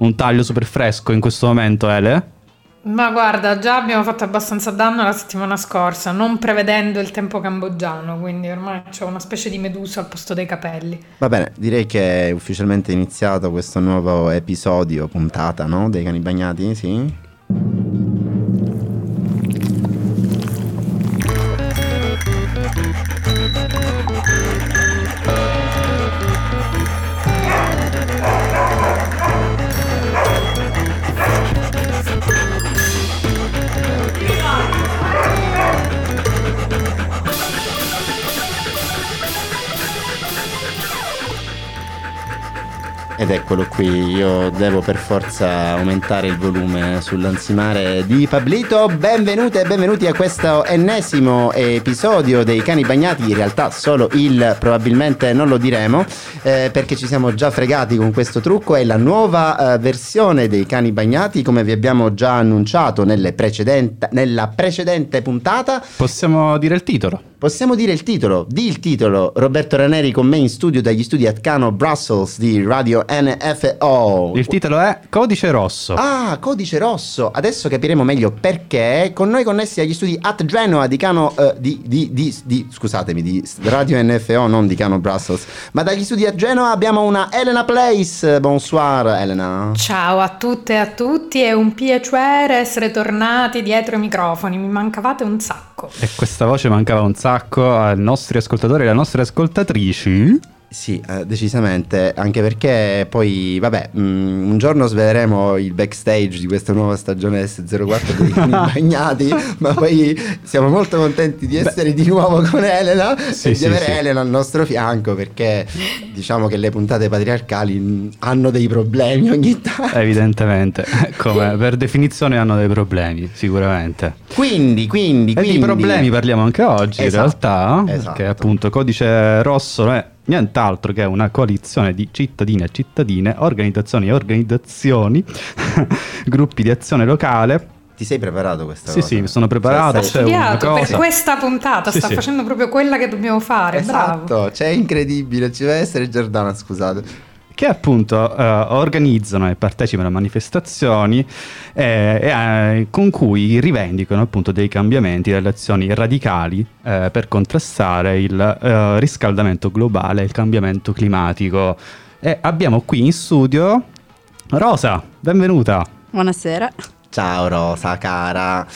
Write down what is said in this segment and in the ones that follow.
un taglio super fresco in questo momento, Ele? Ma guarda, già abbiamo fatto abbastanza danno la settimana scorsa, non prevedendo il tempo cambogiano, quindi ormai c'è una specie di medusa al posto dei capelli. Va bene, direi che è ufficialmente iniziato questo nuovo episodio, puntata, no? Dei cani bagnati, sì? Ed eccolo qui, io devo per forza aumentare il volume sull'ansimare di Pablito. Benvenute e benvenuti a questo ennesimo episodio dei cani bagnati. In realtà solo il probabilmente non lo diremo eh, perché ci siamo già fregati con questo trucco. È la nuova eh, versione dei cani bagnati, come vi abbiamo già annunciato precedente, nella precedente puntata. Possiamo dire il titolo. Possiamo dire il titolo, di il titolo, Roberto Raneri con me in studio dagli studi Atcano Brussels di Radio NFO. Il titolo è Codice Rosso. Ah, Codice Rosso. Adesso capiremo meglio perché. Con noi connessi agli studi At Genoa di Cano uh, di, di, di, di, scusatemi, di Radio NFO, non di Cano Brussels, ma dagli studi a Genoa abbiamo una Elena Place. Bonsoir Elena. Ciao a tutte e a tutti, è un piacere essere tornati dietro i microfoni, mi mancavate un sacco. E questa voce mancava un sacco ai nostri ascoltatori e alle nostre ascoltatrici. Sì, eh, decisamente, anche perché poi, vabbè, mh, mm, un giorno sveleremo il backstage di questa nuova stagione S04 dei Cani Bagnati, ma poi siamo molto contenti di essere Beh. di nuovo con Elena sì, e di sì, avere sì. Elena al nostro fianco perché diciamo che le puntate patriarcali mm, hanno dei problemi ogni tanto. Evidentemente, come per definizione hanno dei problemi, sicuramente. Quindi, quindi, quindi... E di problemi parliamo anche oggi esatto, in realtà, esatto. che appunto codice rosso è nient'altro che una coalizione di cittadine e cittadine, organizzazioni e organizzazioni, gruppi di azione locale ti sei preparato questa sì, cosa? Sì, mi sono preparato. Cioè, studiato per questa puntata, sì, sta sì. facendo proprio quella che dobbiamo fare. Esatto, bravo. cioè è incredibile, ci deve essere Giordana, scusate che appunto eh, organizzano e partecipano a manifestazioni eh, eh, con cui rivendicano appunto dei cambiamenti, delle azioni radicali eh, per contrastare il eh, riscaldamento globale e il cambiamento climatico. E abbiamo qui in studio Rosa, benvenuta. Buonasera. Ciao Rosa, cara.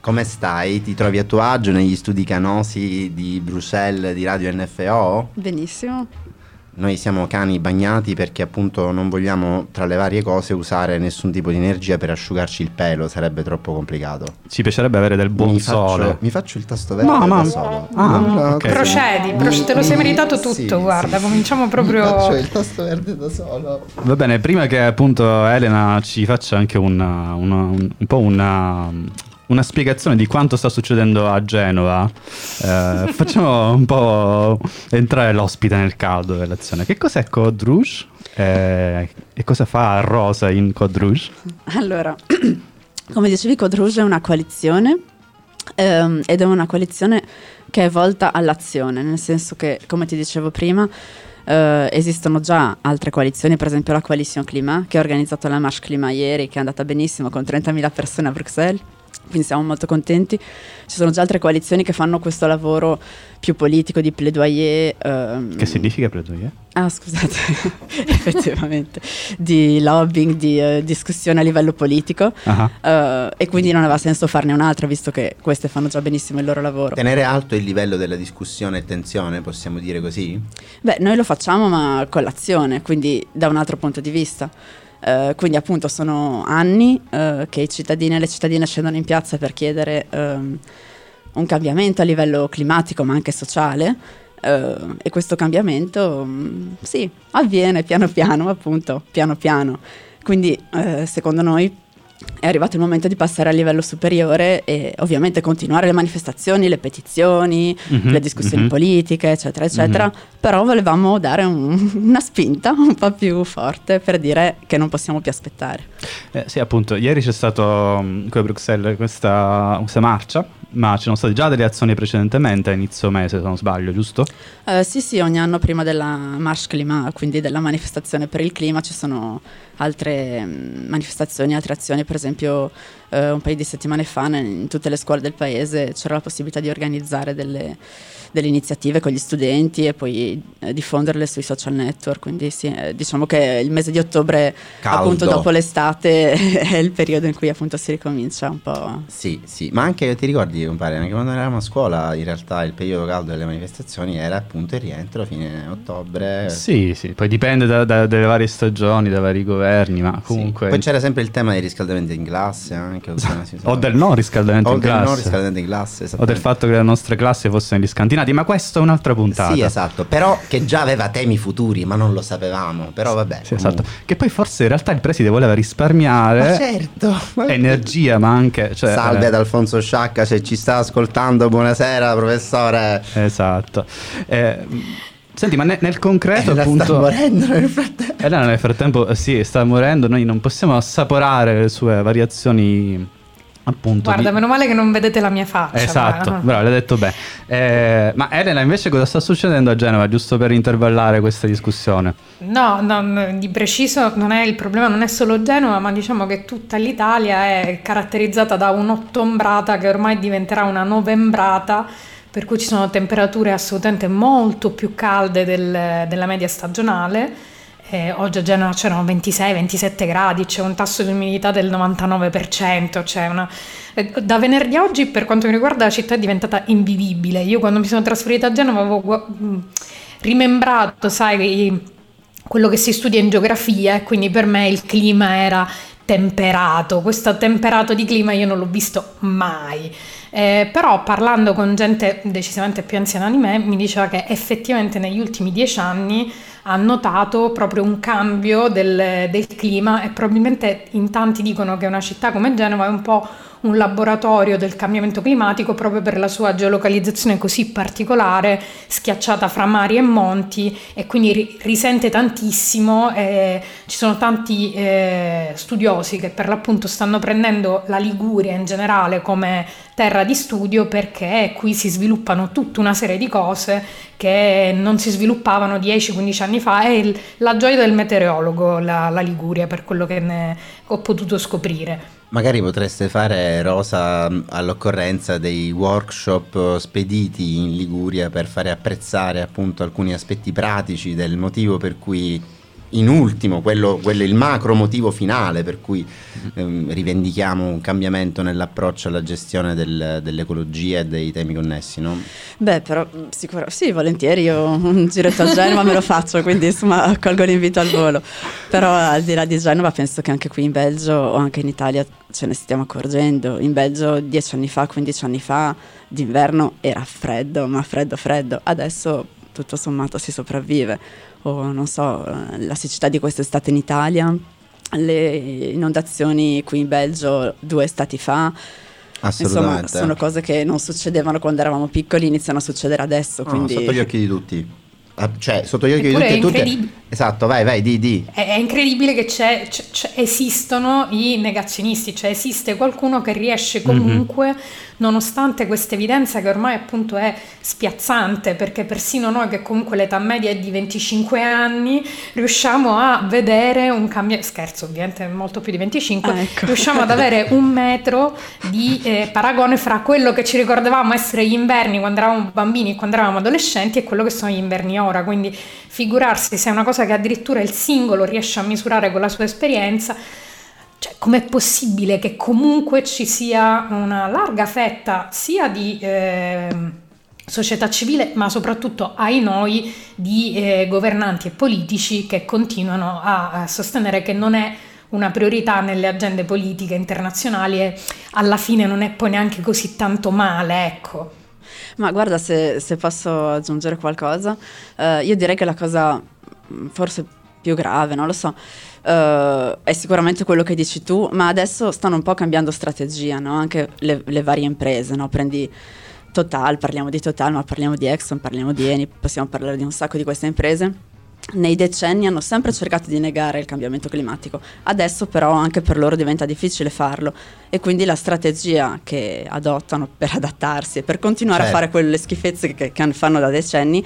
Come stai? Ti trovi a tuo agio negli studi canosi di Bruxelles di Radio NFO? Benissimo. Noi siamo cani bagnati perché appunto non vogliamo tra le varie cose usare nessun tipo di energia per asciugarci il pelo, sarebbe troppo complicato. Ci piacerebbe avere del buon mi sole. Faccio, mi faccio il tasto verde no, ma... solo. Ah, no, okay. Procedi, procedi, te lo sei meritato tutto, sì, guarda, sì. cominciamo proprio... Mi faccio il tasto verde da solo. Va bene, prima che appunto Elena ci faccia anche una, una, un, un po' una una spiegazione di quanto sta succedendo a Genova, eh, facciamo un po' entrare l'ospite nel caldo dell'azione. Che cos'è Code Rouge? Eh, e cosa fa Rosa in Code Rouge? Allora, come dicevi, Code Rouge è una coalizione ehm, ed è una coalizione che è volta all'azione, nel senso che, come ti dicevo prima, Uh, esistono già altre coalizioni, per esempio la Coalition Climat, che ha organizzato la Marche Climat ieri, che è andata benissimo con 30.000 persone a Bruxelles quindi siamo molto contenti. Ci sono già altre coalizioni che fanno questo lavoro più politico di plaidoyer. Um... Che significa plaidoyer? Ah, scusate, effettivamente, di lobbying, di uh, discussione a livello politico uh-huh. uh, e quindi non aveva senso farne un'altra visto che queste fanno già benissimo il loro lavoro. Tenere alto il livello della discussione e tensione, possiamo dire così? Beh, noi lo facciamo ma con l'azione, quindi da un altro punto di vista. Uh, quindi appunto sono anni uh, che i cittadini e le cittadine scendono in piazza per chiedere um, un cambiamento a livello climatico ma anche sociale uh, e questo cambiamento um, sì, avviene piano piano appunto, piano piano. Quindi secondo noi è arrivato il momento di passare a livello superiore e ovviamente continuare le manifestazioni, le petizioni, mm-hmm, le discussioni mm-hmm. politiche, eccetera, eccetera, mm-hmm. però volevamo dare un, una spinta un po' più forte per dire che non possiamo più aspettare. Eh, sì, appunto, ieri c'è stato um, qui a Bruxelles questa, questa marcia ma ci sono state già delle azioni precedentemente a inizio mese, se non sbaglio, giusto? Uh, sì, sì, ogni anno prima della March Climat, quindi della manifestazione per il clima, ci sono altre mm, manifestazioni, altre azioni, per esempio uh, un paio di settimane fa in tutte le scuole del paese c'era la possibilità di organizzare delle delle iniziative con gli studenti e poi eh, diffonderle sui social network. Quindi sì, eh, diciamo che il mese di ottobre, Caldo. appunto dopo l'estate, è il periodo in cui appunto si ricomincia un po'. Sì, sì, ma anche ti ricordi, compare, anche quando eravamo a scuola, in realtà il periodo caldo delle manifestazioni era appunto il rientro fine ottobre. Sì, sì, poi dipende da, da, dalle varie stagioni, dai vari governi, ma comunque... Sì. Poi c'era sempre il tema del riscaldamento in classe anche. O, o del non riscaldamento o in classe. non riscaldamento in classe. O del fatto che le nostre classi fossero negli scantinati ma questa è un'altra puntata. Sì, esatto, però che già aveva temi futuri, ma non lo sapevamo, però vabbè. Sì, esatto. Che poi forse in realtà il preside voleva risparmiare ma certo, ma energia, ma anche... Cioè, Salve eh. ad Alfonso Sciacca, se ci sta ascoltando, buonasera professore. Esatto. Eh, Senti, ma ne, nel concreto, Ella appunto. sta morendo nel frattempo. Elena nel frattempo, sì, sta morendo. Noi non possiamo assaporare le sue variazioni Appunto, Guarda, di... meno male che non vedete la mia faccia. Esatto, ma... bravo, l'hai detto bene. Eh, ma Elena, invece, cosa sta succedendo a Genova, giusto per intervallare questa discussione? No, no, di preciso non è il problema, non è solo Genova, ma diciamo che tutta l'Italia è caratterizzata da un'ottombrata che ormai diventerà una novembrata, per cui ci sono temperature assolutamente molto più calde del, della media stagionale eh, oggi a Genova c'erano 26-27 gradi, c'è un tasso di umidità del 99%, cioè una... Eh, da venerdì a oggi per quanto mi riguarda la città è diventata invivibile. Io quando mi sono trasferita a Genova avevo mm, rimembrato, sai, quello che si studia in geografia e quindi per me il clima era temperato. Questo temperato di clima io non l'ho visto mai. Eh, però parlando con gente decisamente più anziana di me mi diceva che effettivamente negli ultimi dieci anni ha notato proprio un cambio del, del clima e probabilmente in tanti dicono che una città come Genova è un po' un laboratorio del cambiamento climatico proprio per la sua geolocalizzazione così particolare, schiacciata fra mari e monti e quindi ri- risente tantissimo. Eh, ci sono tanti eh, studiosi che per l'appunto stanno prendendo la Liguria in generale come terra di studio perché qui si sviluppano tutta una serie di cose che non si sviluppavano 10-15 anni fa. È il, la gioia del meteorologo la, la Liguria per quello che ne ho potuto scoprire. Magari potreste fare, Rosa, all'occorrenza dei workshop spediti in Liguria per fare apprezzare appunto alcuni aspetti pratici del motivo per cui in ultimo, quello, quello, è il macro motivo finale per cui ehm, rivendichiamo un cambiamento nell'approccio alla gestione del, dell'ecologia e dei temi connessi, no? Beh, però sicuramente sì, volentieri io un giretto a Genova me lo faccio, quindi insomma colgo l'invito al volo. Però al di là di Genova penso che anche qui in Belgio o anche in Italia ce ne stiamo accorgendo. In Belgio dieci anni fa, 15 anni fa, d'inverno era freddo, ma freddo freddo. Adesso tutto sommato si sopravvive o non so, la siccità di quest'estate in Italia, le inondazioni qui in Belgio due estati fa. Insomma, sono cose che non succedevano quando eravamo piccoli, iniziano a succedere adesso. Quindi... No, sotto gli occhi di tutti. Ah, cioè, sotto gli occhi di tutti e tutte. Esatto, vai, vai, di, di. È, è incredibile che c'è, c'è, c'è, esistono i negazionisti, cioè esiste qualcuno che riesce comunque mm-hmm nonostante questa evidenza che ormai appunto è spiazzante, perché persino noi che comunque l'età media è di 25 anni, riusciamo a vedere un cambio, scherzo ovviamente molto più di 25, ah, ecco. riusciamo ad avere un metro di eh, paragone fra quello che ci ricordavamo essere gli inverni quando eravamo bambini e quando eravamo adolescenti e quello che sono gli inverni ora, quindi figurarsi se è una cosa che addirittura il singolo riesce a misurare con la sua esperienza, cioè, com'è possibile che comunque ci sia una larga fetta sia di eh, società civile, ma soprattutto ai noi di eh, governanti e politici che continuano a, a sostenere che non è una priorità nelle agende politiche internazionali e alla fine non è poi neanche così tanto male, ecco. Ma guarda, se, se posso aggiungere qualcosa, eh, io direi che la cosa mm, forse più grave, non lo so, uh, è sicuramente quello che dici tu, ma adesso stanno un po' cambiando strategia, no? anche le, le, varie imprese, no? prendi Total, parliamo di Total, ma parliamo di Exxon, parliamo di Eni, possiamo parlare di un sacco di queste imprese nei decenni hanno sempre cercato di negare il cambiamento climatico, adesso però anche per loro diventa difficile farlo e quindi la strategia che adottano per adattarsi e per continuare certo. a fare quelle schifezze che, che fanno da decenni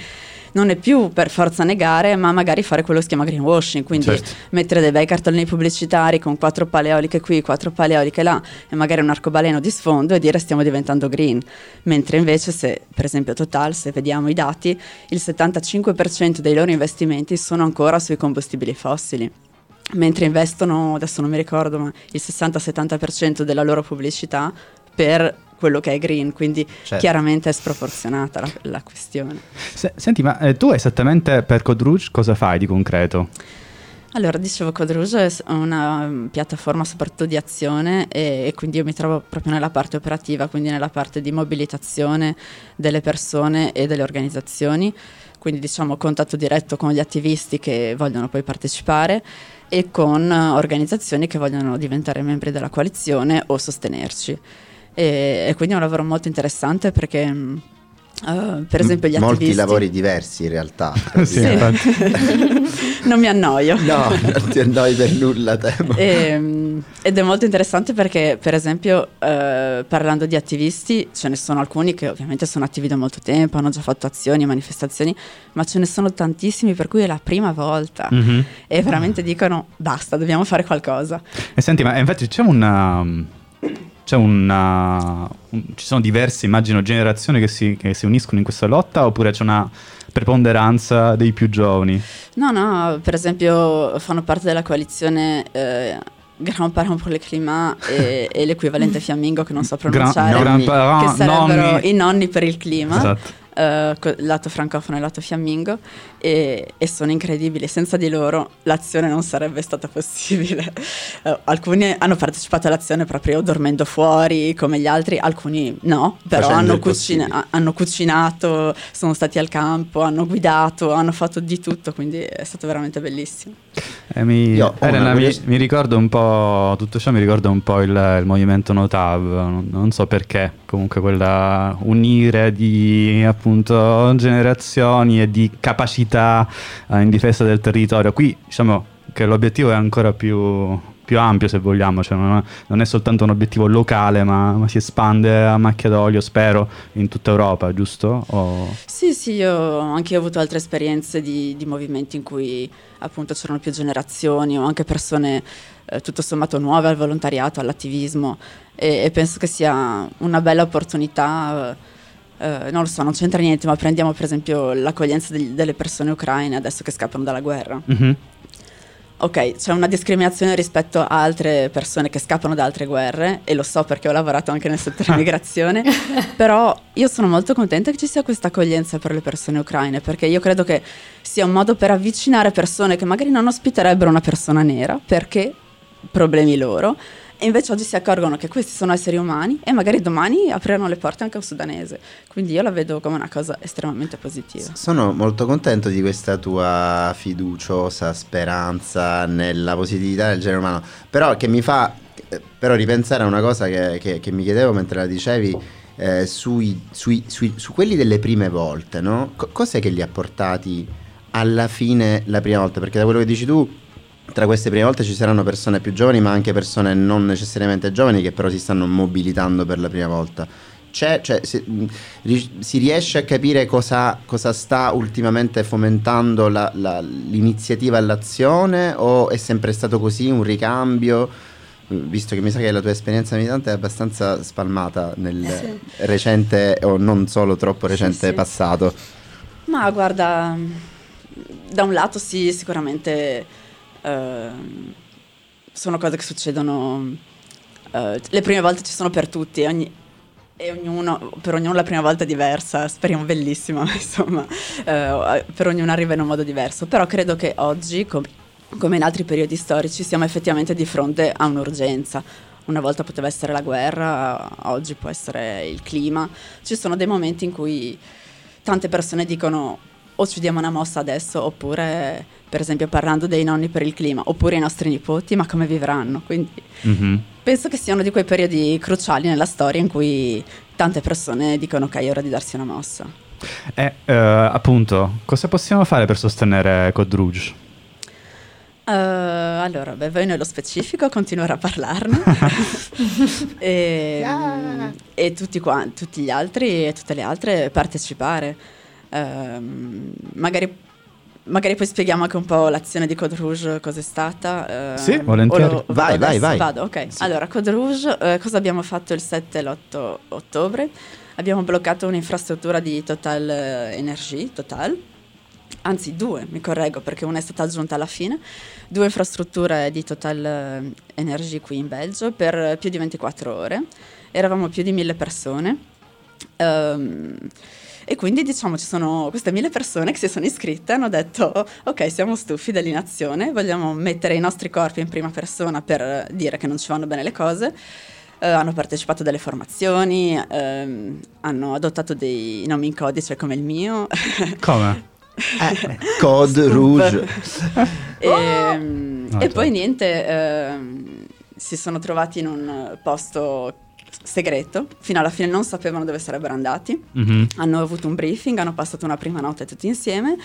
non è più per forza negare, ma magari fare quello che si chiama greenwashing, quindi certo. mettere dei bei cartellini pubblicitari con quattro paleoliche qui, quattro paleoliche là e magari un arcobaleno di sfondo e dire stiamo diventando green. Mentre invece se, per esempio Total, se vediamo i dati, il 75% dei loro investimenti sono ancora sui combustibili fossili mentre investono, adesso non mi ricordo, ma il 60-70% della loro pubblicità per quello che è green, quindi certo. chiaramente è sproporzionata la, la questione. Se, senti, ma eh, tu esattamente per Code cosa fai di concreto? Allora, dicevo, Code è una mm, piattaforma soprattutto di azione e, e, quindi io mi trovo proprio nella parte operativa, quindi nella parte di mobilitazione delle persone e delle organizzazioni, quindi diciamo contatto diretto con gli attivisti che vogliono poi partecipare e con organizzazioni che vogliono diventare membri della coalizione o sostenerci e, e quindi è un lavoro molto interessante perché Uh, per esempio gli Molti attivisti... lavori diversi in realtà. sì. non mi annoio. No, non ti annoi per nulla, temo. E, ehm, ed è molto interessante perché, per esempio, uh, parlando di attivisti, ce ne sono alcuni che ovviamente sono attivi da molto tempo, hanno già fatto azioni, manifestazioni, ma ce ne sono tantissimi per cui è la prima volta mm-hmm. e veramente dicono basta, dobbiamo fare qualcosa. E senti, ma infatti c'è una c'è una, un, ci sono diverse, immagino, generazioni che si, che si uniscono in questa lotta oppure c'è una preponderanza dei più giovani? No, no, per esempio fanno parte della coalizione eh, Grand Parent pour le Climat e, e l'equivalente fiammingo che non so pronunciare, Grand che sarebbero nonni. i nonni per il clima. Esatto uh, lato francofono e lato fiammingo e, e, sono incredibili, senza di loro l'azione non sarebbe stata possibile. Uh, alcuni hanno partecipato all'azione proprio dormendo fuori come gli altri, alcuni no, però hanno, cucina- hanno, cucinato, sono stati al campo, hanno guidato, hanno fatto di tutto, quindi è stato veramente bellissimo. Eh, mi, Elena, mi, mi, ricordo un po', tutto ciò mi ricorda un po' il, il movimento Notav, non, non so perché, comunque quella unire di appunto generazioni e di capacità eh, in difesa del territorio. Qui diciamo che l'obiettivo è ancora più, più ampio se vogliamo, cioè non, è, non, è, soltanto un obiettivo locale ma, ma, si espande a macchia d'olio, spero, in tutta Europa, giusto? O... Sì, sì, io anche ho avuto altre esperienze di, di, movimenti in cui appunto c'erano più generazioni o anche persone eh, tutto sommato nuove al volontariato, all'attivismo e, e penso che sia una bella opportunità. Eh, Uh, non lo so, non c'entra niente, ma prendiamo per esempio l'accoglienza degli, delle persone ucraine adesso che scappano dalla guerra. Mm-hmm. Ok, c'è una discriminazione rispetto a altre persone che scappano da altre guerre e lo so perché ho lavorato anche nel settore migrazione, però io sono molto contenta che ci sia questa accoglienza per le persone ucraine perché io credo che sia un modo per avvicinare persone che magari non ospiterebbero una persona nera perché problemi loro e invece oggi si accorgono che questi sono esseri umani e magari domani apriranno le porte anche a un sudanese. Quindi io la vedo come una cosa estremamente positiva. Sono molto contento di questa tua fiduciosa speranza nella positività del genere umano, però che mi fa eh, però ripensare a una cosa che, che, che mi chiedevo mentre la dicevi. Eh, sui, sui, sui, su quelli delle prime volte, no? C- cos'è che li ha portati alla fine la prima volta? Perché da quello che dici tu tra queste prime volte ci saranno persone più giovani, ma anche persone non necessariamente giovani che però si stanno mobilitando per la prima volta. C'è, cioè, si, si, riesce a capire cosa, cosa sta ultimamente fomentando la, la, l'iniziativa all'azione o è sempre stato così un ricambio? Visto che mi sa che la tua esperienza militante è abbastanza spalmata nel sì. recente o non solo troppo recente sì, sì. passato. Ma guarda, da un lato sì, sicuramente Ehm, sono cose che succedono, uh, le prime volte ci sono per tutti ogni, e ognuno, per ognuno la prima volta è diversa, speriamo bellissima, insomma, uh, per ognuno arriva in un modo diverso, però credo che oggi, com- come in altri periodi storici, siamo effettivamente di fronte a un'urgenza. Una volta poteva essere la guerra, oggi può essere il clima. Ci sono dei momenti in cui tante persone dicono o ci diamo una mossa adesso oppure per esempio parlando dei nonni per il clima oppure i nostri nipoti ma come vivranno quindi mm-hmm. penso che sia uno di quei periodi cruciali nella storia in cui tante persone dicono ok è ora di darsi una mossa E eh, appunto, cosa possiamo fare per sostenere Code Rouge? Uh, allora, beh, voi nello specifico continuare a parlarne e, yeah. e tutti, qua, tutti, gli altri e tutte le altre partecipare. Uh, magari Magari poi spieghiamo anche un po' l'azione di Code Rouge, cos'è stata. Eh, sì, volentieri. Lo, vai, vai, vai. Vado, ok. Sì. Allora, Code Rouge, eh, cosa abbiamo fatto il 7 e l'8 ottobre? Abbiamo bloccato un'infrastruttura di Total eh, Energy, Total, anzi due, mi correggo perché una è stata aggiunta alla fine, due infrastrutture di Total eh, Energy qui in Belgio per più di 24 ore. Eravamo più di mille persone. Um, e quindi diciamo ci sono queste mille persone che si sono iscritte e hanno detto ok siamo stufi dell'inazione, vogliamo mettere i nostri corpi in prima persona per dire che non ci vanno bene le cose. Uh, hanno partecipato a delle formazioni, uh, hanno adottato dei nomi in codice come il mio. Come? eh, Code Rouge. e, oh! e poi niente, uh, si sono trovati in un posto segreto, fino alla fine non sapevano dove sarebbero andati, mm-hmm. hanno avuto un briefing, hanno passato una prima notte tutti insieme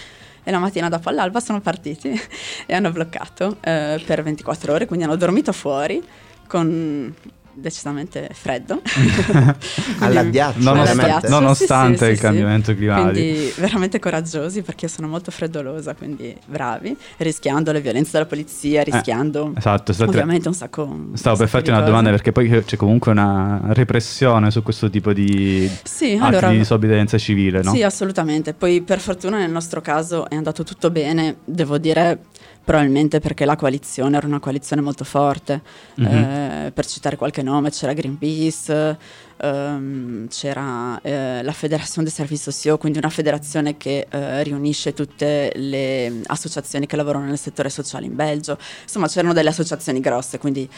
e la mattina dopo all'alba sono partiti e hanno bloccato eh, per 24 ore, quindi hanno dormito fuori con decisamente freddo. Alla ghiaccio, Nonost- nonostante sì, sì, il sì, cambiamento climatico. Quindi veramente coraggiosi perché io sono molto freddolosa, quindi bravi, rischiando le violenze della polizia, eh, rischiando eh, esatto, ovviamente un sacco. Un Stavo per farti una domanda perché poi c'è comunque una repressione su questo tipo di sì, atti allora, di disobbedienza civile, no? Sì, assolutamente. Poi per fortuna nel nostro caso è andato tutto bene, devo dire probabilmente perché la coalizione era una coalizione molto forte. Mm-hmm. Eh, per citare qualche nome, c'era Greenpeace, ehm, c'era eh, la Federazione del Servizio SEO, quindi una federazione che eh, riunisce tutte le associazioni che lavorano nel settore sociale in Belgio. Insomma, c'erano delle associazioni grosse, quindi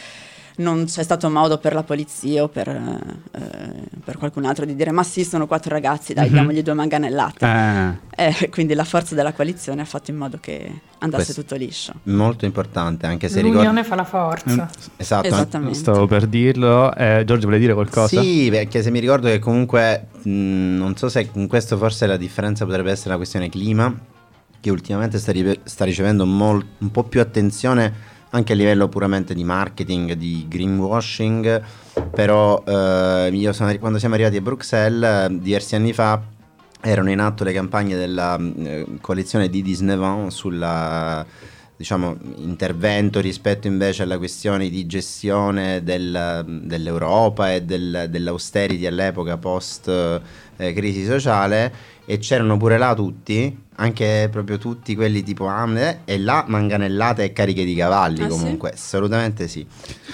non c'è stato modo per la polizia o per, eh, per, qualcun altro di dire ma sì sono quattro ragazzi dai mm-hmm. diamogli due manganellate eh. Eh, quindi la forza della coalizione ha fatto in modo che andasse Questo tutto liscio molto importante anche se l'unione ricordo... fa la forza mm, esatto Esattamente. stavo per dirlo eh, Giorgio vuole dire qualcosa? sì perché se mi ricordo che comunque mh, mm, non so se in questo forse la differenza potrebbe essere la questione clima che ultimamente sta, ri- sta ricevendo mol- un po' più attenzione anche a livello puramente di marketing, di greenwashing, però eh, io sono, quando siamo arrivati a Bruxelles diversi anni fa erano in atto le campagne della eh, coalizione di Disnevant sulla diciamo, intervento rispetto invece alla questione di gestione del, dell'Europa e del, dell'austerity all'epoca post eh, crisi sociale e c'erano pure là tutti anche proprio tutti quelli tipo Amne e là manganellate e cariche di cavalli ah, comunque. Sì? assolutamente sì.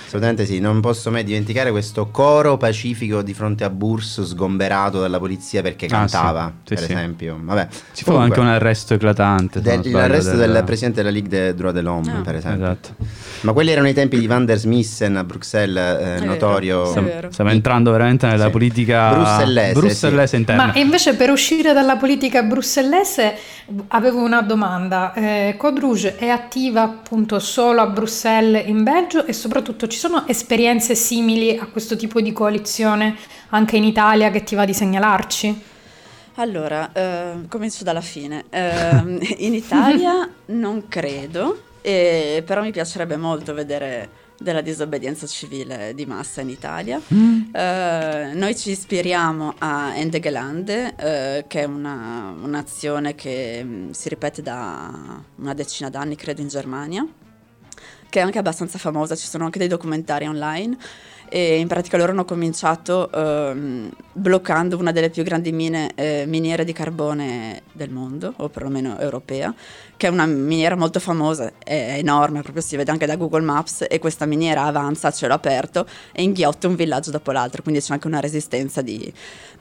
Assolutamente sì. Non posso mai dimenticare questo coro pacifico di fronte a Burs sgomberato dalla polizia perché cantava ah, sì. Sì, per esempio. Vabbè, ci fu anche un arresto eclatante del, l'arresto del, del presidente della Ligue des Droits de l'Homme ah. per esempio. Esatto. ma quelli erano i tempi di Van der Smissen a Bruxelles eh, notorio. stiamo, stiamo, entrando veramente nella politica brussellese, brussellese interna ma invece per uscire dalla politica brussellese Avevo una domanda, eh, Code Rouge è attiva appunto solo a Bruxelles in Belgio e soprattutto ci sono esperienze simili a questo tipo di coalizione anche in Italia che ti va di segnalarci? Allora, eh, comincio dalla fine. Eh, in Italia non credo, eh, però mi piacerebbe molto vedere della disobbedienza civile di massa in Italia. Mm. Uh, noi ci ispiriamo a Ende Gelande, uh, che è una, un'azione che um, si ripete da una decina d'anni, credo, in Germania, che è anche abbastanza famosa, ci sono anche dei documentari online e in pratica loro hanno cominciato ehm, bloccando una delle più grandi mine, eh, miniere di carbone del mondo, o perlomeno europea, che è una miniera molto famosa, è enorme, proprio si vede anche da Google Maps e questa miniera avanza a cielo aperto e inghiotte un villaggio dopo l'altro, quindi c'è anche una resistenza di...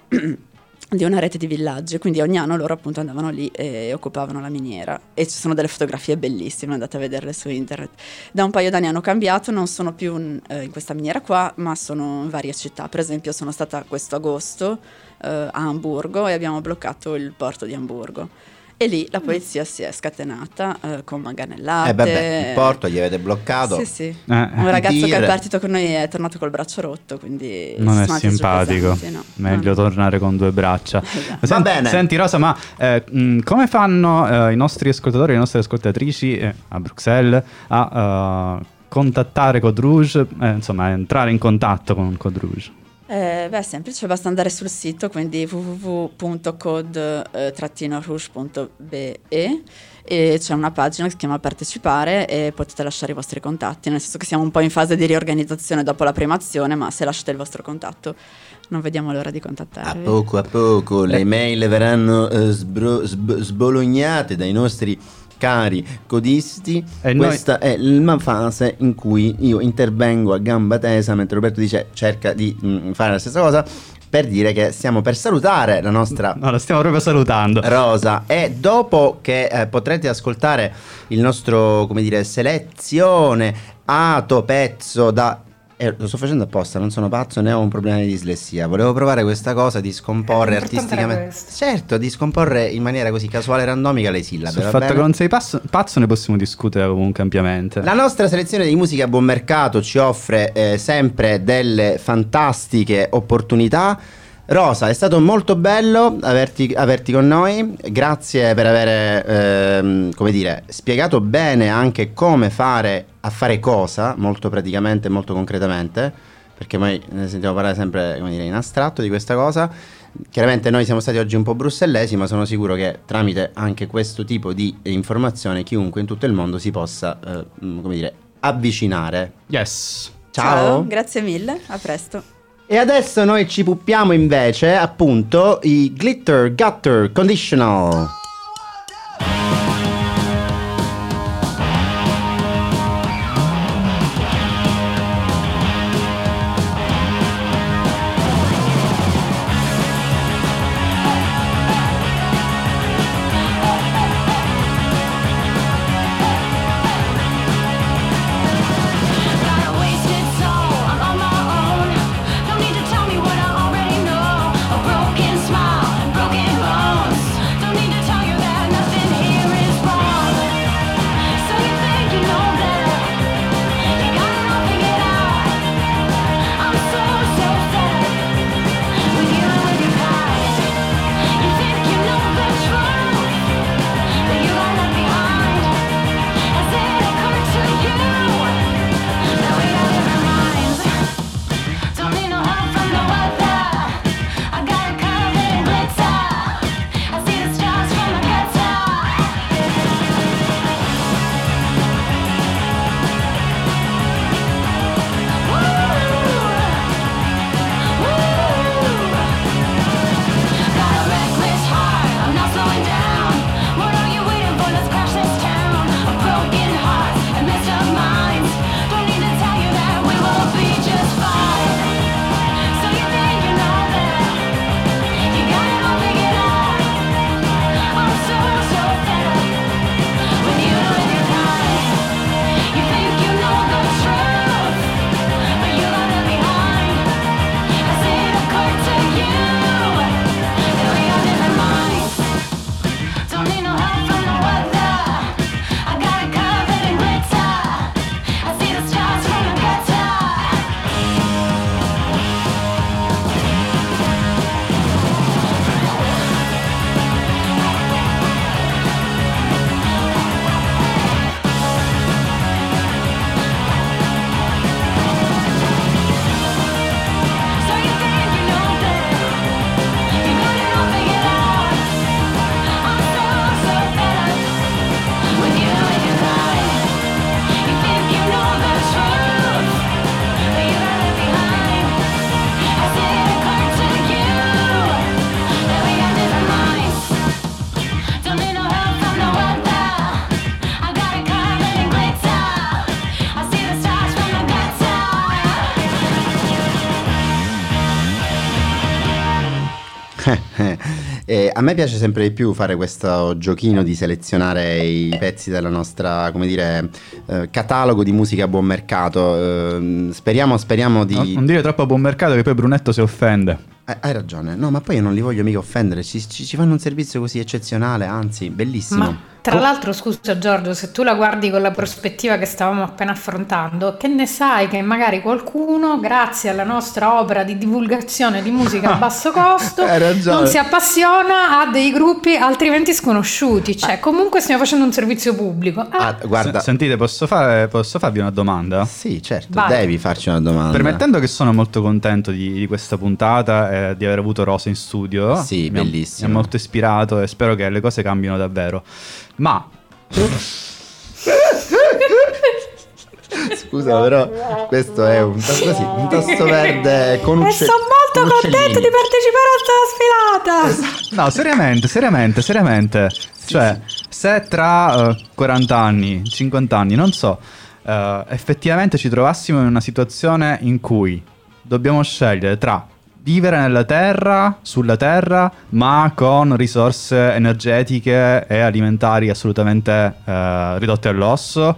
di una rete di villaggi, quindi ogni anno loro appunto andavano lì e occupavano la miniera e ci sono delle fotografie bellissime, andate a vederle su internet. Da un paio d'anni hanno cambiato, non sono più in, eh, in questa miniera qua, ma sono in varie città. Per esempio sono stata questo agosto eh, a Hamburgo e abbiamo bloccato il porto di Hamburgo E lì la polizia si è scatenata eh, con manganellate. Eh vabbè, il porto gli avete bloccato. Sì, sì. Eh, Un ragazzo che Tir. è partito con noi è tornato col braccio rotto, quindi... non è simpatico. presenti, no. Meglio Ah. tornare con due braccia. Esatto. Senti- bene. Senti Rosa, ma eh, mh, come fanno eh, i nostri ascoltatori e le nostre ascoltatrici eh, a Bruxelles a eh, contattare Code Rouge, eh, insomma, a entrare in contatto con Code Rouge? Eh, beh, è semplice, basta andare sul sito, quindi www.code-rouge.be e c'è una pagina che si chiama partecipare e potete lasciare i vostri contatti, nel senso che siamo un po' in fase di riorganizzazione dopo la prima azione, ma se lasciate il vostro contatto non vediamo l'ora di A contattarvi. poco a poco le Eh. mail verranno eh, sbro- sb- sbolognate dai nostri cari codisti. E noi- Questa è la fase in cui io intervengo a gamba tesa mentre Roberto dice cerca di mm, fare la stessa cosa per dire che stiamo per salutare la nostra No, la stiamo proprio salutando. Rosa e dopo che eh, potrete ascoltare il nostro come dire selezione ato pezzo da eh, lo sto facendo apposta, non sono pazzo né ho un problema di dislessia. Volevo provare questa cosa di scomporre Eh, artisticamente. Certo, di scomporre in maniera così casuale e randomica le sillabe. Sul fatto bene? che non sei pazzo, pazzo ne possiamo discutere comunque ampiamente. La nostra selezione di musica a buon mercato ci offre eh, sempre delle fantastiche opportunità. Rosa, è stato molto bello averti, averti con noi, grazie per aver, ehm, come dire, spiegato bene anche come fare a fare cosa, molto praticamente, molto concretamente, perché noi ne sentiamo parlare sempre, come dire, in astratto di questa cosa. Chiaramente noi siamo stati oggi un po' brussellesi, ma sono sicuro che tramite anche questo tipo di informazione chiunque in tutto il mondo si possa, eh, come dire, avvicinare. Yes. Ciao. grazie mille, a presto. E adesso noi ci puppiamo invece appunto i Glitter Gutter Conditional. A me piace sempre di più fare questo giochino di selezionare i pezzi della nostra, come dire, eh, catalogo di musica a buon mercato. Eh, speriamo, speriamo di... No- non dire troppo a buon mercato che poi Brunetto si offende. Eh, hai ragione. No, ma poi io non li voglio mica offendere. Ci, ci- ci fanno un servizio così eccezionale, anzi, bellissimo. Ma tra Co- l'altro, scusa Giorgio, se tu la guardi con la prospettiva che stavamo appena affrontando, che ne sai che magari qualcuno, grazie alla nostra opera di divulgazione di musica a basso costo, non si appassiona a dei gruppi altrimenti sconosciuti? Cioè, comunque stiamo facendo un servizio pubblico. Ah, Ah, guarda. S- sentite, posso, fare, posso farvi una domanda? Sì, certo, Vai. devi farci una domanda. Permettendo che sono molto contento di, di questa puntata e di aver avuto Rosa in studio. Sì, mi bellissimo. Mi ha molto ispirato e spero che le cose cambino davvero. Ma Scusa, però questo è un, tasto- così, un tasto verde con e ucce- sono molto con contento uccellini. di partecipare a questa sfilata. no, seriamente, seriamente, seriamente. Cioè, se tra eh, 40 anni, 50 anni, non so, eh, effettivamente ci trovassimo in una situazione in cui dobbiamo scegliere tra vivere nella terra, sulla terra, ma con risorse energetiche e alimentari assolutamente eh, ridotte all'osso,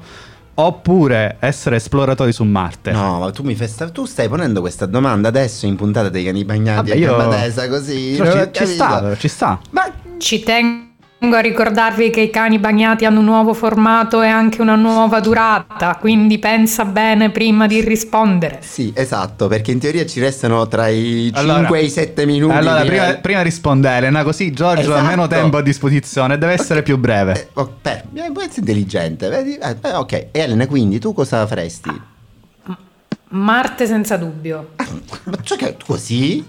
oppure essere esploratori su Marte. No, ma tu mi fai sta- tu stai ponendo questa domanda adesso in puntata dei cani bagnati Vabbè, a io- gamba tesa così. Però ci, ci sta, ci sta. Ma Ci tengo a ricordarvi che i cani bagnati hanno un nuovo formato e anche una nuova durata, quindi pensa bene prima di rispondere. sì, esatto, perché in teoria ci restano tra i 5 Allora- e i 7 minuti. Allora, prima, prima risponde Elena, così Giorgio ha meno Esatto. tempo a disposizione, deve essere più breve. Eh, oh, per, eh, puoi essere intelligente, vedi? Eh, eh, ok, Elena, quindi tu cosa faresti? Marte senza dubbio. Ma cioè che così?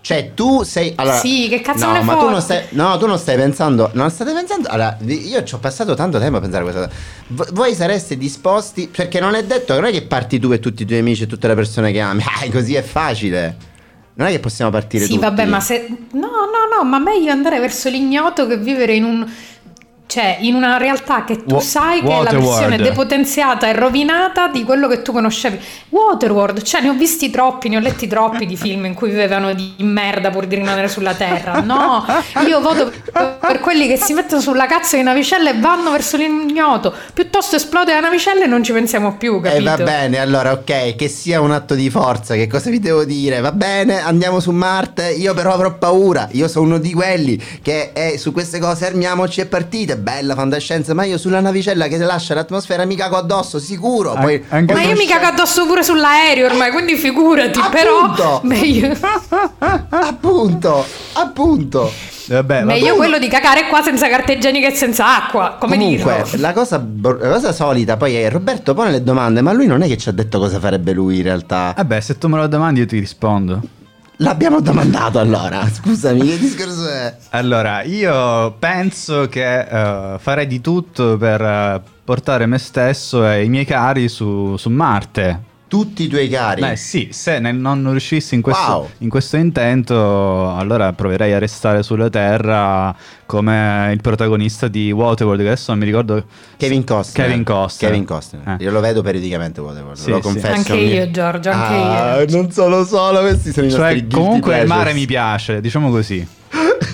Cioè tu sei allora, Sì, che cazzo no, ne ma tu fotte? non stai No, tu non stai pensando Non state pensando Allora, io ci ho passato tanto tempo a pensare a questa cosa. Voi sareste disposti Perché non è detto Non è che parti tu e tutti i tuoi amici E tutte le persone che ami. Ah, così è facile. Non è che possiamo partire Sì, tutti. vabbè, ma se... No, no, no, ma meglio andare verso l'ignoto che vivere in un... Cioè, in una realtà che tu Wa- sai che è la versione depotenziata e rovinata di quello che tu conoscevi. Waterworld, cioè ne ho visti troppi, ne ho letti troppi di film in cui vivevano di merda pur di rimanere sulla terra. No, io voto per quelli che si mettono sulla cazzo di navicella e vanno verso l'ignoto. Piuttosto esplode la navicella e non ci pensiamo più, E capito? Eh, va bene, allora ok, che sia un atto di forza, che cosa vi devo dire? Va bene, andiamo su Marte, io però avrò paura, io sono uno di quelli che è su queste cose armiamoci e partite, bella fantascienza, ma io sulla navicella che lascia l'atmosfera mi cago addosso, sicuro. An- Poi, anche Ma poi io mi cago addosso pure sull'aereo ormai, quindi figurati, Appunto! però meglio, Appunto, appunto. Vabbè, ma meglio quello di cagare qua senza carta igienica e senza acqua, come Comunque, dirlo? la cosa, la cosa solita poi è Roberto pone le domande, ma lui non è che ci ha detto cosa farebbe lui in realtà. Vabbè, se tu me lo domandi io ti rispondo. L'abbiamo domandato allora, scusami, che discorso è? Allora, io penso che eh, farei di tutto per eh, portare me stesso e i miei cari su, su Marte. Tutti i tuoi cari. Beh sì, se non riuscissi in questo, Wow. in questo intento, allora proverei a restare sulla Terra come il protagonista di Waterworld, che adesso non mi ricordo... Kevin Costner. Kevin Costner. Kevin Costner. Eh. Io lo vedo periodicamente Waterworld, Sì, lo sì. confesso. Anche Mi- io, Giorgio, anche Ah, io. non solo solo, questi sono i nostri Cioè, comunque il mare mi piace, diciamo così.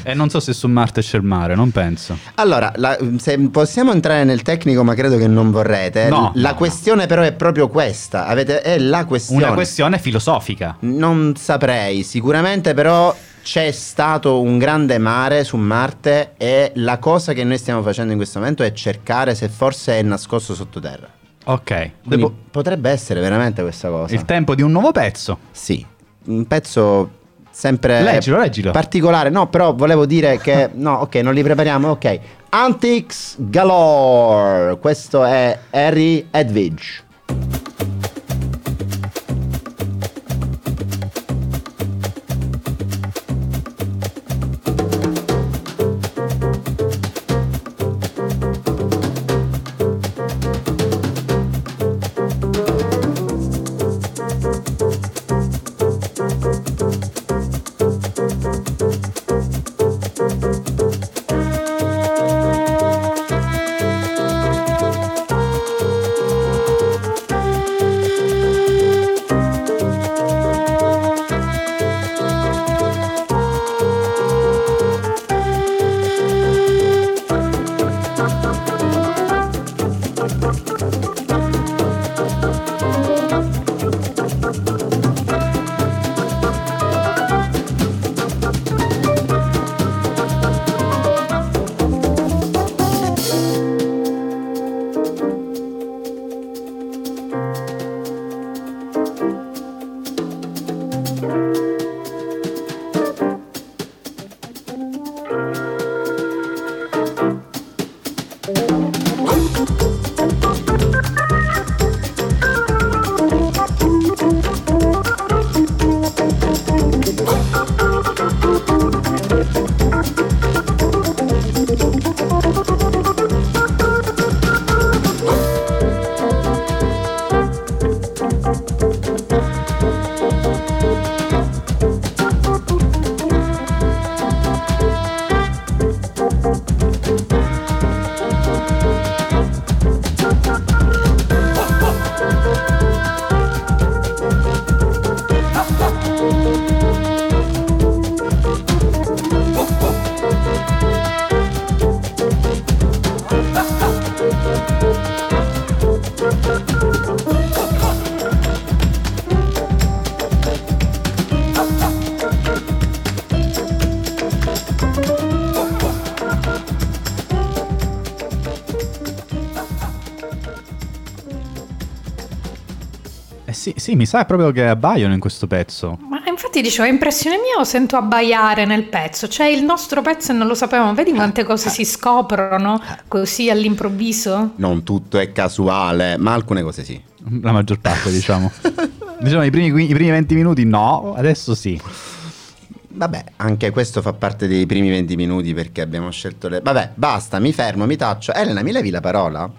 E non so se su Marte c'è il mare, non penso. Allora, la- se possiamo entrare nel tecnico, ma credo che non vorrete. No, la no, questione però è proprio questa. Avete, è la questione. Una questione filosofica. Non saprei, sicuramente però c'è stato un grande mare su Marte e la cosa che noi stiamo facendo in questo momento è cercare se forse è nascosto sottoterra. Ok, dopo potrebbe essere veramente questa cosa. il tempo di un nuovo pezzo. Sì, un pezzo sempre Leggilo, leggilo. particolare. No, però volevo dire che no, ok, non li prepariamo, ok. Antics Galore. Questo è Harry Edwidge. Sì, sì, mi sa proprio che abbaiano in questo pezzo. Ma infatti dicevo, è impressione mia o sento abbaiare nel pezzo? Cioè il nostro pezzo e non lo sapevamo, vedi quante cose si scoprono così all'improvviso? Non tutto è casuale, ma alcune cose sì. La maggior parte, diciamo. diciamo, i primi, i primi 20 minuti no, adesso sì. Vabbè, anche questo fa parte dei primi 20 minuti perché abbiamo scelto le... Vabbè, basta, mi fermo, mi taccio. Elena, mi levi la parola?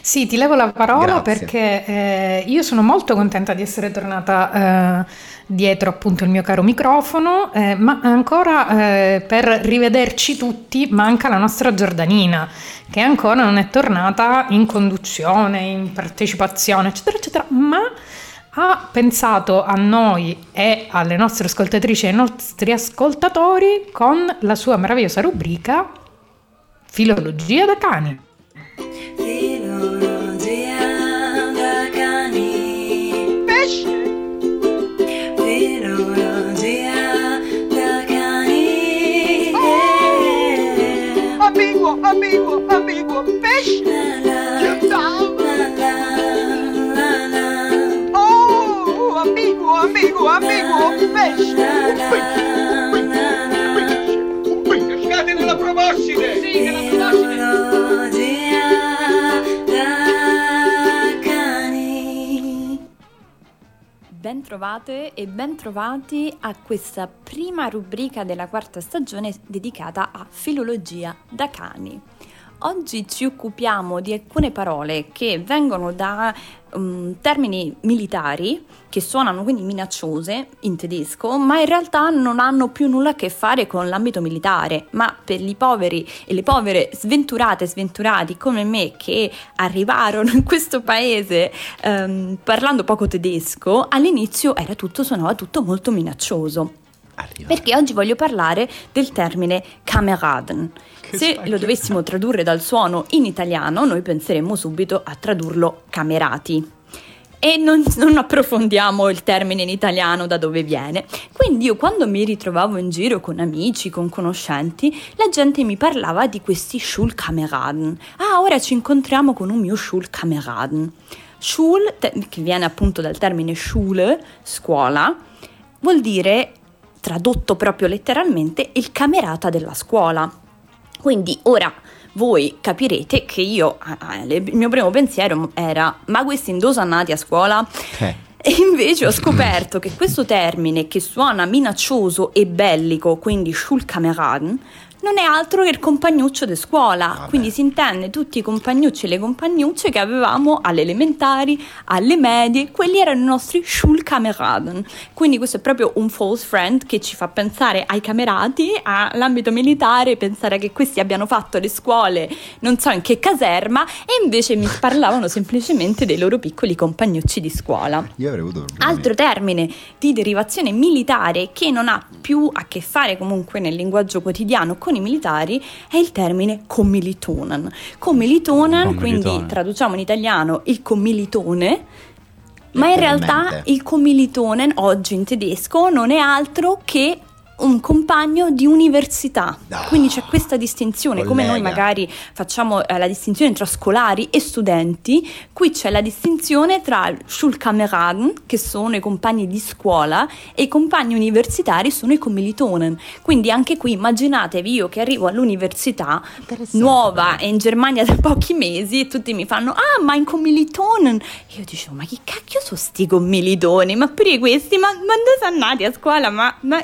Sì, ti levo la parola Grazie. perché eh, io sono molto contenta di essere tornata eh, dietro appunto il mio caro microfono, eh, ma ancora eh, per rivederci tutti manca la nostra Giordanina, che ancora non è tornata in conduzione, in partecipazione, eccetera, eccetera, ma ha pensato a noi e alle nostre ascoltatrici e ai nostri ascoltatori con la sua meravigliosa rubrica Filologia da cani. Ben trovate e ben trovati a questa prima rubrica della quarta stagione dedicata a filologia da cani. Oggi ci occupiamo di alcune parole che vengono da um, termini militari che suonano quindi minacciose in tedesco, ma in realtà non hanno più nulla a che fare con l'ambito militare, ma per i poveri e le povere sventurate e sventurati come me che arrivarono in questo paese ehm, parlando poco tedesco, all'inizio era tutto, suonava tutto molto minaccioso. Perché oggi voglio parlare del termine Kameraden. Se lo dovessimo tradurre dal suono in italiano, noi penseremmo subito a tradurlo camerati. E non, non approfondiamo il termine in italiano da dove viene. Quindi io quando mi ritrovavo in giro con amici, con conoscenti, la gente mi parlava di questi Schulkameraden. Ah, ora ci incontriamo con un mio Schulkameraden. Schul, te- che viene appunto dal termine Schule, scuola, vuol dire, tradotto proprio letteralmente, il camerata della scuola. Quindi ora voi capirete che io, ah, ah, il mio primo pensiero era, ma questi in sono andati a scuola? Eh. E invece ho scoperto che questo termine che suona minaccioso e bellico, quindi Schulkameraden, non è altro che il compagnuccio di scuola. Quindi si intende tutti i compagnucci e le compagnucce che avevamo alle elementari, alle medie, quelli erano i nostri Schulkameraden. Quindi questo è proprio un false friend che ci fa pensare ai camerati, all'ambito militare, pensare che questi abbiano fatto le scuole non so in che caserma e invece mi parlavano semplicemente dei loro piccoli compagnucci di scuola. Io avrei avuto. Altro termine di derivazione militare che non ha più a che fare comunque nel linguaggio quotidiano con i militari è il termine. Commilitonen, Commilitone. quindi traduciamo in italiano il commilitone, ma in realtà il commilitonen oggi in tedesco non è altro che un compagno di università. Ah, Quindi c'è questa distinzione, come noi collega. magari facciamo eh, la distinzione tra scolari e studenti, qui c'è la distinzione tra Schulkameraden, che sono i compagni di scuola, e i compagni universitari sono i commilitonen. Quindi anche qui immaginatevi io che arrivo all'università nuova e in Germania da pochi mesi e tutti mi fanno "Ah, ma in commilitonen". E io dicevo "Ma che cacchio sono sti commilitoni? Ma pure questi, ma, ma dove sono andati a scuola? Ma, ma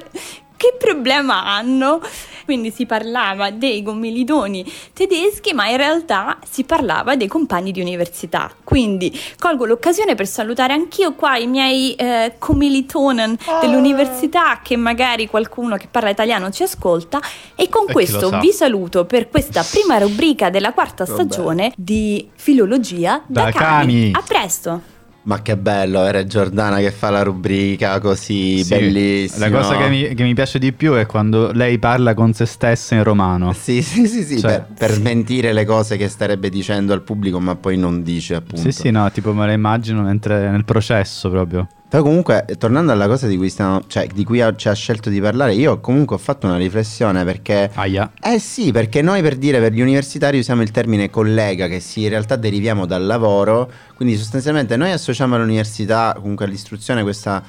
che problema hanno? Quindi si parlava dei commilitoni tedeschi, ma in realtà si parlava dei compagni di università. Quindi colgo l'occasione per salutare anch'io qua i miei eh, commilitonen dell'università, che magari qualcuno che parla italiano ci ascolta. E con E questo vi saluto per questa prima rubrica della quarta Vabbè. stagione di Filologia da, Da cani. cani. A presto! Ma che bello, era Giordana che fa la rubrica così Sì, bellissima. La cosa che mi, che mi piace di più è quando lei parla con se stessa in romano. Sì, sì, sì, sì, Cioè- per, per smentire le cose che starebbe dicendo al pubblico, ma poi non dice appunto. Sì, sì, no, tipo me la immagino mentre nel processo proprio. Però comunque, tornando alla cosa di cui, stiamo, cioè, di cui ha- ci ha scelto di parlare, io comunque ho fatto una riflessione perché... Aia. Eh sì, perché noi per dire per gli universitari usiamo il termine collega, che sì, in realtà deriviamo dal lavoro, quindi sostanzialmente noi associamo all'università, comunque all'istruzione, questa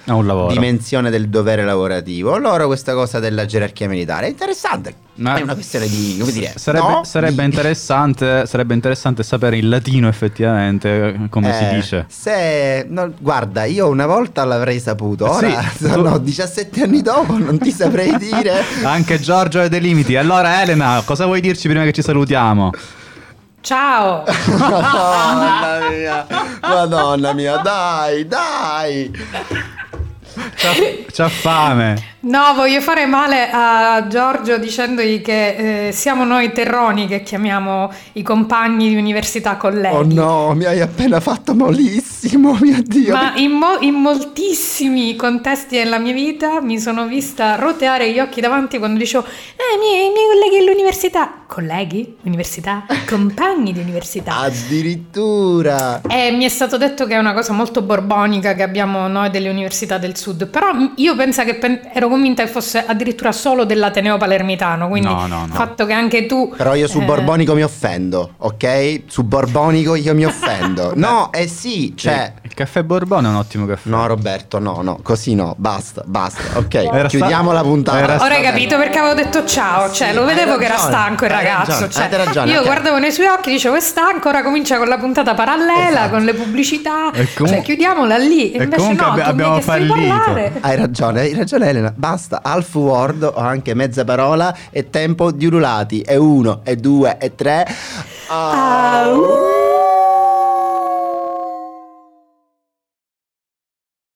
dimensione del dovere lavorativo, loro questa cosa della gerarchia militare. È interessante, Ma- è una questione di, come dire, Sarebbe, no? sarebbe interessante, sarebbe interessante sapere in latino effettivamente come si Eh, dice. Se, no, guarda, io una volta l'avrei saputo, ora Sì, no, tu- 17 anni dopo non ti saprei dire. Anche Giorgio è dei limiti. Allora Elena, cosa vuoi dirci prima che ci salutiamo? Ciao! Madonna mia, Madonna mia, dai, dai. C'ha, c'ha fame. No, voglio fare male a Giorgio dicendogli che eh, siamo noi terroni che chiamiamo i compagni di università colleghi. Oh no, mi hai appena fatto malissimo, mio Dio. Ma in, mo- in moltissimi contesti della mia vita mi sono vista roteare gli occhi davanti quando dicevo Eh, i miei, miei colleghi all'università. Colleghi? Università? Compagni di università. Addirittura. E mi è stato detto che è una cosa molto borbonica che abbiamo noi delle università del sud, però m- io penso che pen- ero convinta che fosse addirittura solo dell'Ateneo Palermitano, quindi No, no, no. il fatto che anche tu... Però io su eh, Borbonico mi offendo, ok? Su Borbonico io mi offendo. No, eh sì, cioè... Il caffè Borbone è un ottimo caffè. No, Roberto, no, no, così no, basta, basta. Ok, Era chiudiamo sta- la puntata. era Ora hai capito perché avevo detto ciao, cioè Sì, lo vedevo che era ragione, stanco il ragazzo, ragione, cioè, avete ragione, io ok. guardavo nei suoi occhi, dicevo è stanco, ora comincia con la puntata parallela, Esatto. con le pubblicità, E comu- cioè chiudiamola lì, e invece comunque no, abbiamo fallito. Parlare. Hai ragione, hai ragione Elena, basta, half word o anche mezza parola e tempo di ululati, e uno, e due, e tre. Au.